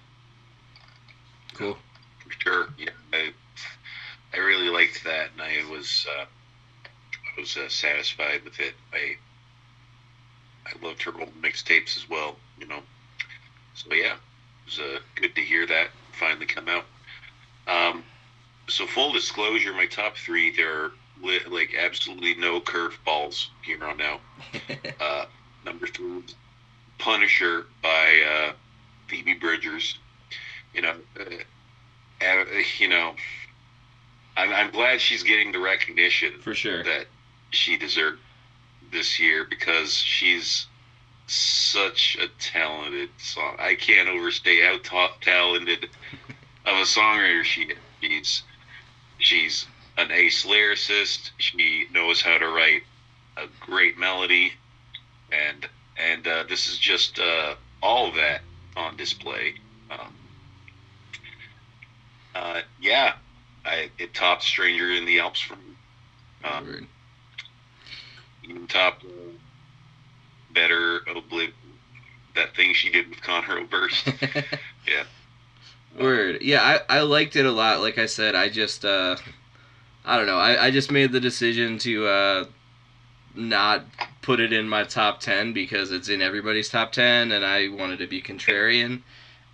Cool. For sure. Yeah, I, I really liked that, and I was uh, I was uh, satisfied with it. I I loved her old mixtapes as well. You know, so yeah, it was uh, good to hear that finally come out. Um, so full disclosure, my top three there are li- like absolutely no curveballs here on out. Uh, number three, Punisher by uh, Phoebe Bridgers. You know, uh, uh, you know, I'm, I'm glad she's getting the recognition For sure. that she deserved this year because she's such a talented song. I can't overstate how ta- talented of a songwriter she is. She's she's an ace lyricist. She knows how to write a great melody, and and uh, this is just uh, all of that on display. Um, uh, yeah, I, it topped "Stranger in the Alps" from um, even top uh, better obliv that thing she did with Conor Oberst. yeah. Word. Yeah, I, I liked it a lot. Like I said, I just uh I don't know. I, I just made the decision to uh not put it in my top 10 because it's in everybody's top 10 and I wanted to be contrarian.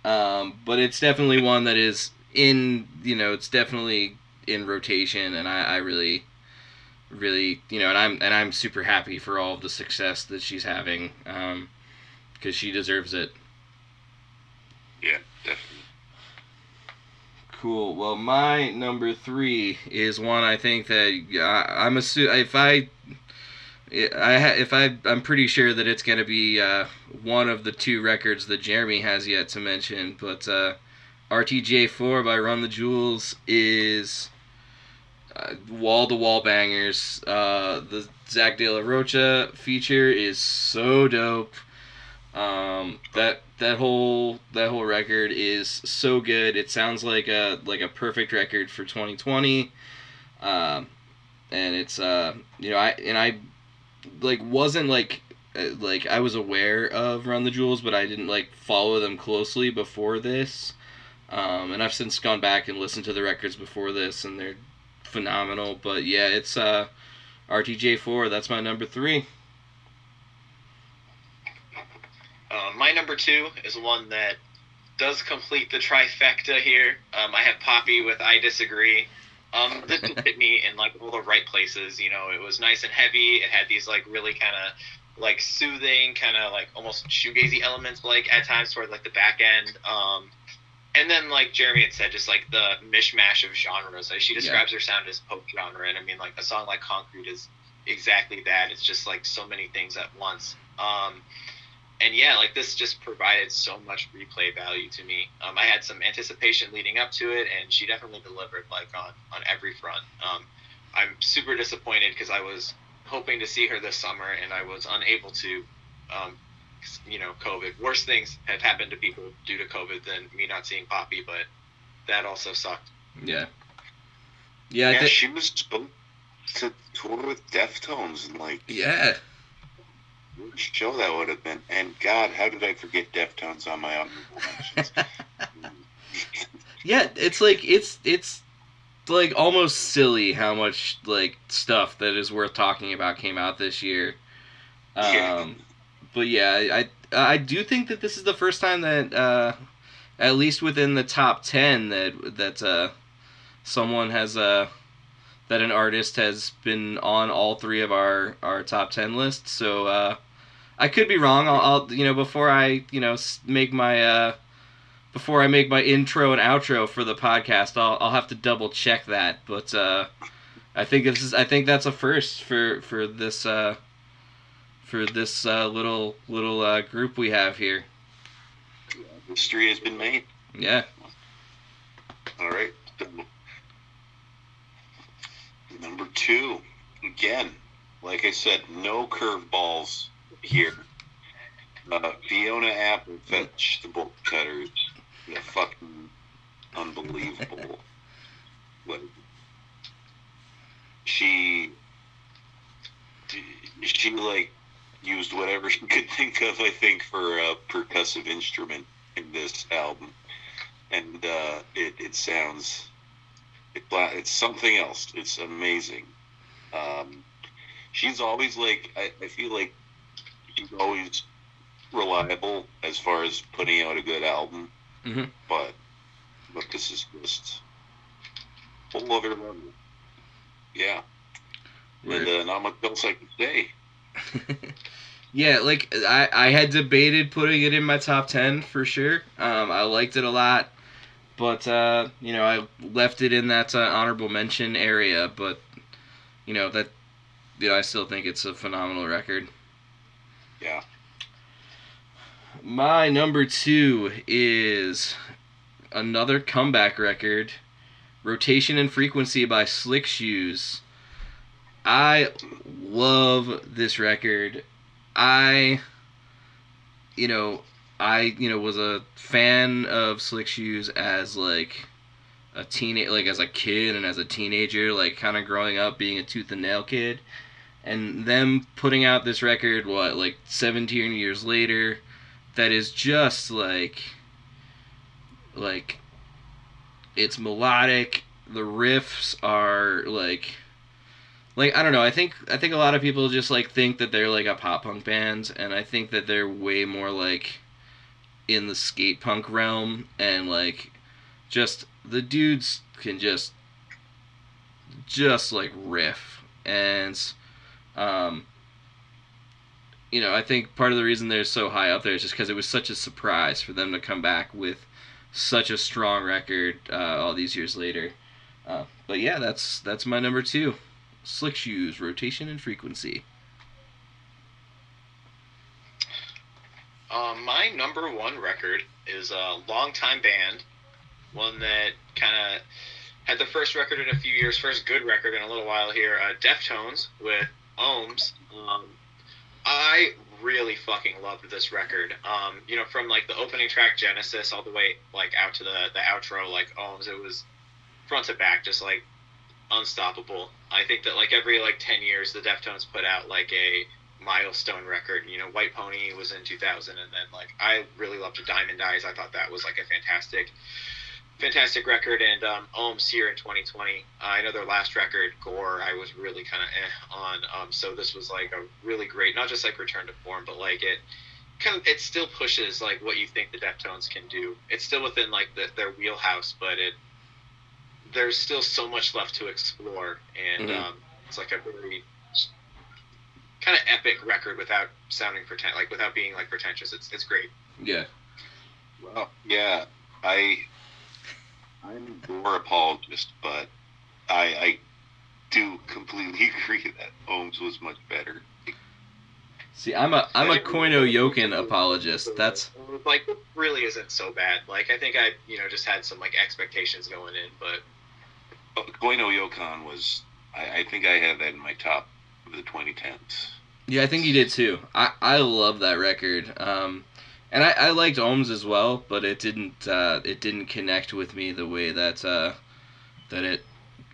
Um, but it's definitely one that is in, you know, it's definitely in rotation and I, I really really, you know, and I'm and I'm super happy for all of the success that she's having um cuz she deserves it. Yeah, definitely. Cool. Well, my number three is one I think that I, I'm assu- if I, I if I I'm pretty sure that it's gonna be uh, one of the two records that Jeremy has yet to mention. But uh, RTJ4 by Run the Jewels is wall to wall bangers. Uh, the Zach De La Rocha feature is so dope. Um, that that whole that whole record is so good. It sounds like a like a perfect record for 2020. Um, and it's uh you know I and I like wasn't like uh, like I was aware of Run the Jewels, but I didn't like follow them closely before this. Um, and I've since gone back and listened to the records before this, and they're phenomenal. But yeah, it's uh RTJ4. That's my number three. Uh, my number two is one that does complete the trifecta here. Um, I have Poppy with I Disagree. Um, this hit me in like all the right places. You know, it was nice and heavy. It had these like really kind of like soothing, kind of like almost shoegazy elements, like at times toward like the back end. Um, and then like Jeremy had said, just like the mishmash of genres. Like, she describes her sound as pop genre, and I mean like a song like Concrete is exactly that. It's just like so many things at once. Um, and yeah, like this just provided so much replay value to me. Um, I had some anticipation leading up to it, and she definitely delivered like on on every front. Um, I'm super disappointed because I was hoping to see her this summer, and I was unable to. 'Cause, you know, COVID. Worse things have happened to people due to COVID than me not seeing Poppy, but that also sucked. Yeah. Yeah. Yeah, thi- she was supposed to tour with Deftones and like yeah. what show that would have been. And God, how did I forget Deftones on my honorable mentions? Yeah, it's like it's it's like almost silly how much like stuff that is worth talking about came out this year. Um, Yeah. But yeah, I I do think that this is the first time that uh, at least within the top ten that that uh, someone has uh, that an artist has been on all three of our our top ten lists. So uh, I could be wrong. I'll, I'll you know before I you know make my uh, before I make my intro and outro for the podcast, I'll, I'll have to double check that. But uh, I think this is I think that's a first for for this uh, for this uh, little little uh, group we have here. History has been made. Yeah, All right. Number two, again, like I said, no curveballs here. Uh, Fiona Apple fetch the bolt cutters. Yeah, fucking unbelievable. Like, she, she like used whatever she could think of. I think for a percussive instrument in this album, and uh, it it sounds it, it's something else. It's amazing. Um, she's always like I, I feel like she's always reliable as far as putting out a good album. Mhm. But but this is just whole other level. Yeah. And uh, not much else I can say. yeah, like I, I had debated putting it in my top ten for sure. Um, I liked it a lot, but uh, you know I left it in that uh, honorable mention area. But you know that you know I still think it's a phenomenal record. Yeah. My number two is another comeback record, Rotation and Frequency by Slick Shoes. I love this record. I, you know, I you know was a fan of Slick Shoes as like a teenage, like as a kid and as a teenager, like kind of growing up being a tooth and nail kid, and them putting out this record, what like 17 years later, that is just like, like, it's melodic. The riffs are like like I don't know. I think I think a lot of people just like think that they're like a pop punk band, and I think that they're way more like in the skate punk realm, and like just the dudes can just just like riff, and um, you know I think part of the reason they're so high up there is just because it was such a surprise for them to come back with such a strong record uh, all these years later. Uh, but yeah, that's that's my number two. Slick Shoes, rotation and frequency. Um, my number one record is a longtime band, one that kind of had the first record in a few years, first good record in a little while here. Uh, Deftones with Ohms. Um, I really fucking loved this record. Um, you know, from like the opening track Genesis all the way like out to the the outro like Ohms, it was front to back just like unstoppable. I think that like every like ten years, the Deftones put out like a milestone record. You know, White Pony was in 2000, and then like I really loved Diamond Eyes. I thought that was like a fantastic, fantastic record. And um, Ohms here in 2020. Uh, I know their last record, Gore, I was really kind of eh on. Um, so this was like a really great, not just like return to form, but like it kind of it still pushes like what you think the Deftones can do. It's still within like the, their wheelhouse, but it there's still so much left to explore, and Mhm. um, it's like a very kind of epic record without sounding pretend, like without being like pretentious. It's it's great. Yeah. Well, yeah, I I'm a Gore apologist, but I I do completely agree that Ohms was much better. See, I'm a I'm a Koi No Yokan apologist. That's like really isn't so bad. Like I think I you know just had some like expectations going in, but Oh, Koi No Yokan was I, I think I had that in my top of the 2010s. yeah, I think you did too. I I love that record. Um, and I, I liked Ohms as well, but it didn't uh, it didn't connect with me the way that uh, that it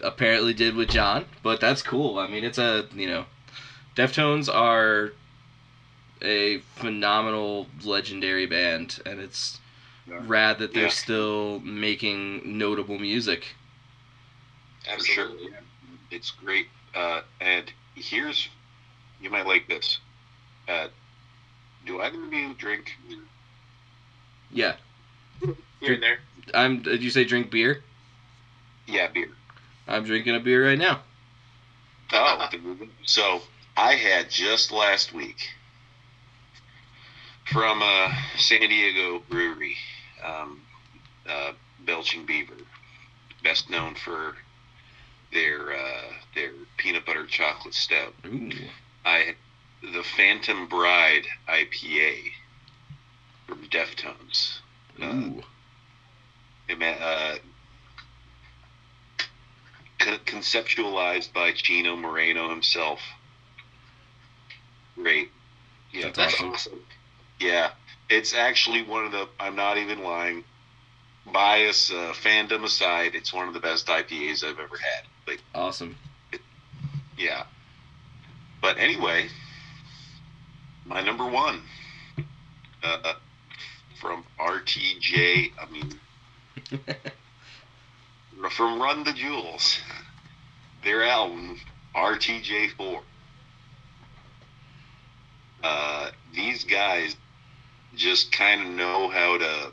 apparently did with John. But that's cool. I mean, it's a you know, Deftones are a phenomenal legendary band, and it's Yeah. rad that they're Yeah. still making notable music. For sure. absolutely. It's great. Uh, and here's, you might like this. Uh, do either of you drink? Yeah, Here and there. I'm. Did you say drink beer? Yeah, beer. I'm drinking a beer right now. Oh, so I had just last week from uh, San Diego Brewery, um, uh, Belching Beaver, best known for their uh, their peanut butter chocolate stout. Ooh. I the Phantom Bride IPA from Deftones. Uh, Ooh. uh, con- conceptualized by Chino Moreno himself. Great. Yeah, That's That's awesome. awesome. yeah. It's actually one of the. I'm not even lying. Bias, uh, fandom aside, it's one of the best IPAs I've ever had. Like, Awesome. yeah. But anyway, my number one uh, from RTJ. I mean, from Run the Jewels, their album RTJ4. Uh, these guys just kind of know how to.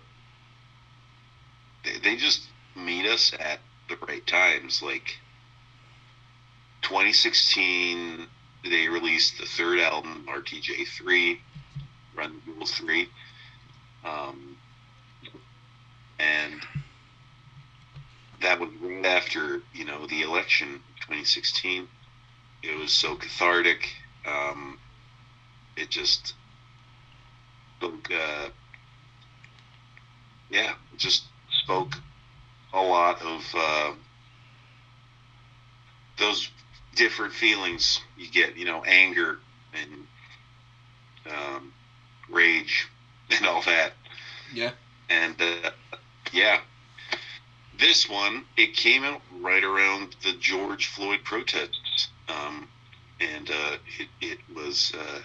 They, just meet us at the right times. Like, 2016, they released the third album, RTJ3, Run the Jewels 3. Um, and that was right after, you know, the election 2016. It was so cathartic. Um, it just uh, yeah, just spoke a lot of uh, those different feelings you get, you know, anger and um, rage and all that. Yeah. And uh, yeah, this one it came out right around the George Floyd protests, um, and uh, it it was uh,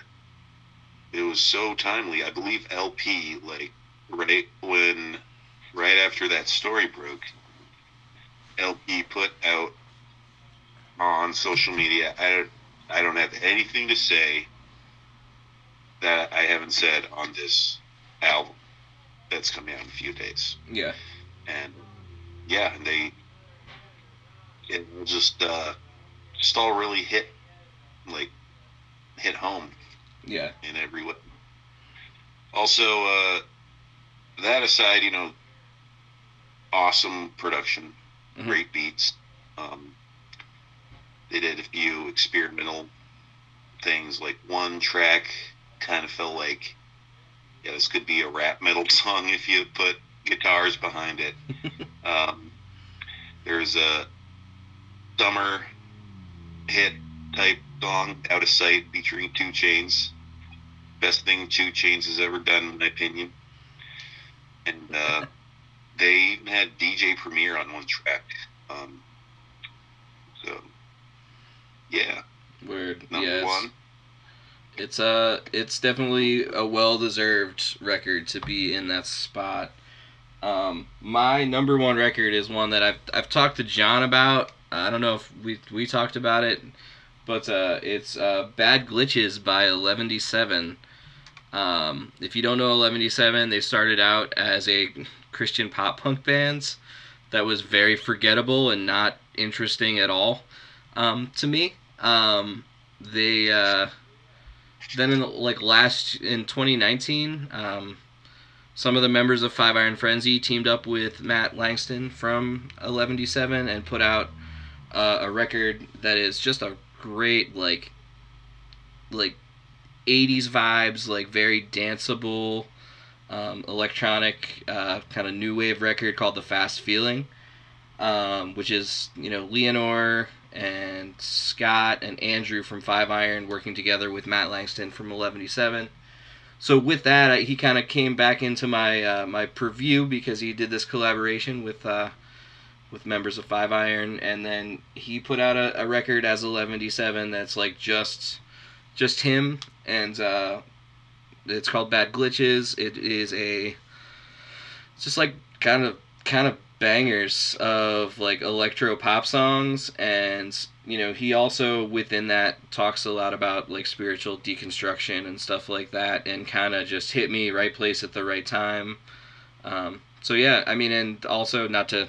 it was so timely. I believe El-P like right when right after that story broke, El-P put out on social media. I don't, I don't have anything to say that I haven't said on this album that's coming out in a few days. Yeah. And yeah, they it just uh, just all really hit like hit home Yeah. in every way. Also, uh, that aside, you know, awesome production, Mhm. great beats. Um, they did a few experimental things. Like one track kind of felt like, yeah, this could be a rap metal song if you put guitars behind it. um, there's a summer hit type song, "Out of Sight," featuring 2 Chainz. Best thing 2 Chainz has ever done, in my opinion. And uh, they even had DJ Premier on one track. Um, so, yeah, Weird. number yes. one. It's uh it's definitely a well deserved record to be in that spot. Um, my number one record is one that I've I've talked to John about. I don't know if we we talked about it, but uh, it's uh, "Bad Glitches" by Eleventyseven. Um, if you don't know Eleventyseven, they started out as a Christian pop punk bands that was very forgettable and not interesting at all um, to me. Um, they uh, then in like last in 2019 um, some of the members of five iron frenzy teamed up with matt langston from Eleventyseven and put out uh, a record that is just a great like like 80s vibes like very danceable um, electronic uh, kind of new wave record called the fast feeling um, which is you know Leanor and Scott and Andrew from Five Iron working together with Matt Langston from Eleventyseven. So with that, I, he kind of came back into my uh, my purview because he did this collaboration with uh, with members of Five Iron, and then he put out a, a record as Eleventyseven that's like just just him, and uh, it's called Bad Glitches. It is a it's just like kind of kind of bangers of like electro pop songs and you know he also within that talks a lot about like spiritual deconstruction and stuff like that and kind of just hit me right place at the right time um, so yeah i mean and also not to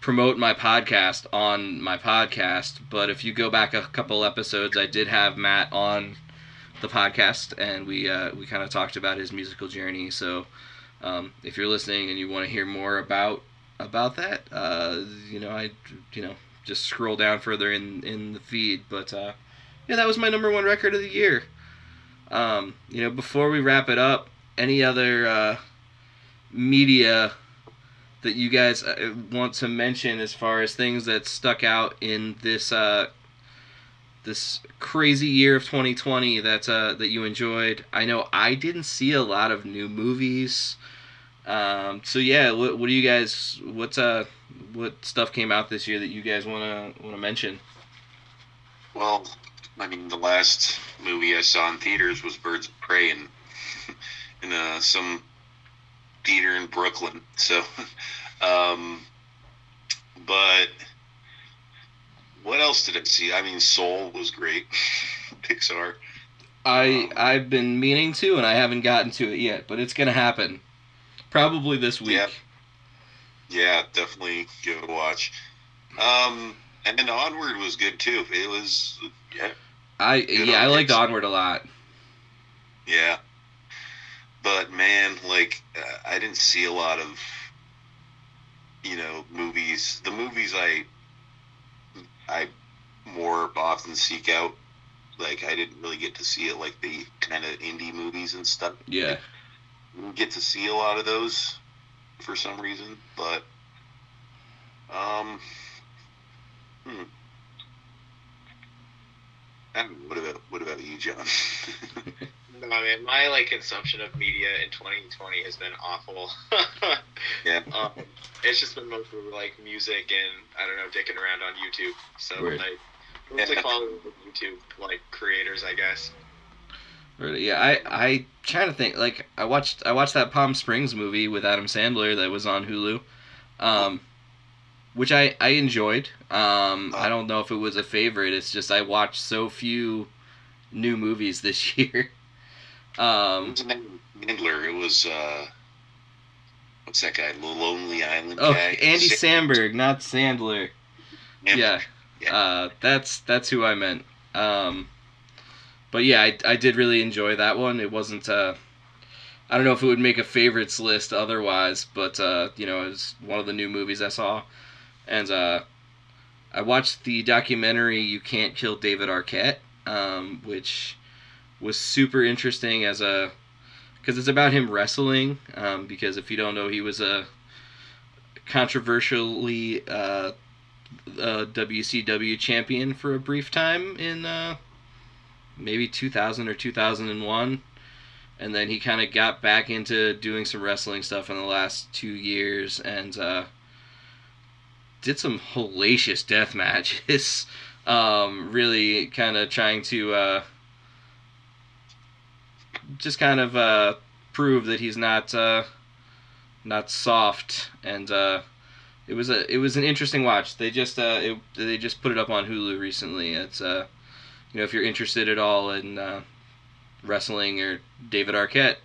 promote my podcast on my podcast but if you go back a couple episodes i did have matt on the podcast and we uh, we kind of talked about his musical journey so um, if you're listening and you want to hear more about about that. Uh, you know, I you know just scroll down further in in the feed, but uh, yeah, that was my number one record of the year. Um, you know, before we wrap it up, any other uh, media that you guys uh, want to mention as far as things that stuck out in this uh, this crazy year of 2020 that uh, that you enjoyed? I know I didn't see a lot of new movies. Um, so yeah, what, what do you guys? What's uh, what stuff came out this year that you guys wanna wanna mention? Well, I mean, the last movie I saw in theaters was Birds of Prey in in uh, some theater in Brooklyn. So, um, but what else did I see? I mean, Soul was great. Pixar. I Um, I've been meaning to, and I haven't gotten to it yet, but it's gonna happen. Probably this week. Yep. Yeah, definitely give it a watch. Um, And then Onward was good too. It was, yeah, I yeah, I liked Pixar. Onward a lot. yeah. But man, like uh, I didn't see a lot of, you know, movies. The movies I, I more often seek out. Like I didn't really get to see it, like the kind of indie movies and stuff. Yeah. get to see a lot of those for some reason, but um, hmm. I what about what about you, John? No, man, my like consumption of media in 2020 has been awful. yeah, um, it's just been mostly like music and I don't know, dicking around on YouTube. So Word. like mostly Yeah. following YouTube like creators, I guess. Really, yeah, I I trying to think like I watched I watched that Palm Springs movie with Adam Sandler that was on Hulu, um, which I I enjoyed. Um, I don't know if it was a favorite. It's just I watched so few new movies this year. Um, name? Handler. It was uh, what's that guy? The Lonely Island oh, guy. Andy Sa- Samberg, not Sandler. Yeah, Yeah. Uh, that's that's who I meant. Um, but yeah, I, I did really enjoy that one. It wasn't. Uh, I don't know if it would make a favorites list otherwise, but uh, you know, it was one of the new movies I saw, and uh, I watched the documentary "You Can't Kill David Arquette," um, which was super interesting as a because it's about him wrestling. Um, because if you don't know, he was a controversially uh, uh, WCW champion for a brief time in uh, maybe 2000 or 2001. And then he kind of got back into doing some wrestling stuff in the last two years and uh, did some hellacious death matches. um, really kind of trying to uh, just kind of uh, prove that he's not uh, not soft and uh, it was a it was an interesting watch. They just uh it, they just put it up on Hulu recently. It's uh you know if you're interested at all in wrestling or David Arquette,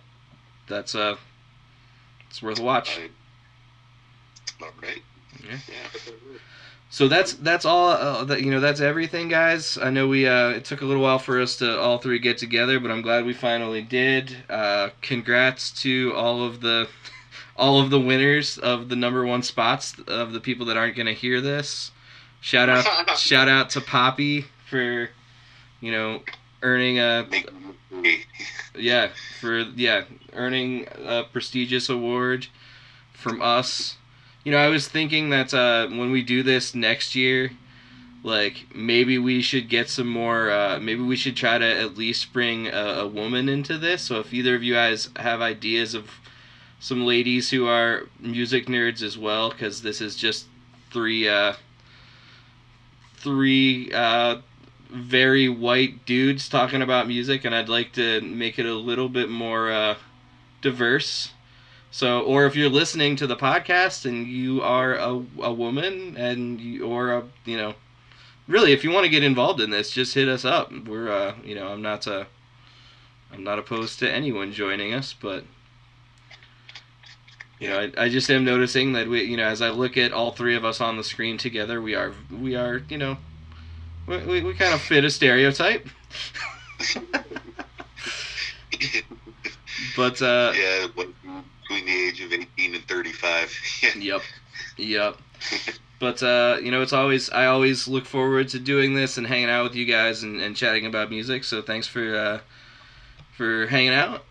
that's uh it's worth a watch. All right. Yeah. So that's that's all uh, that you know that's everything guys. I know we uh it took a little while for us to all three get together, but I'm glad we finally did. Uh congrats to all of the all of the winners of the number 1 spots of the people that aren't going to hear this. Shout out shout out to Poppy for you know earning a yeah for yeah earning a prestigious award from us you know i was thinking that uh, when we do this next year like maybe we should get some more uh, maybe we should try to at least bring a, a woman into this so if either of you guys have ideas of some ladies who are music nerds as well because this is just three uh, three uh, very white dudes talking about music, and I'd like to make it a little bit more uh, diverse. So, or if you're listening to the podcast and you are a, a woman and you, or a you know, really, if you want to get involved in this, just hit us up. We're uh, you know, I'm not uh, I'm not opposed to anyone joining us, but you know, I, I just am noticing that we, you know, as I look at all three of us on the screen together, we are we are you know we, we, we kind of fit a stereotype. but uh, yeah, like, between the age of 18 and 35. Yep, yep. But uh, you know, it's always I always look forward to doing this and hanging out with you guys and, and chatting about music. So thanks for uh, for hanging out,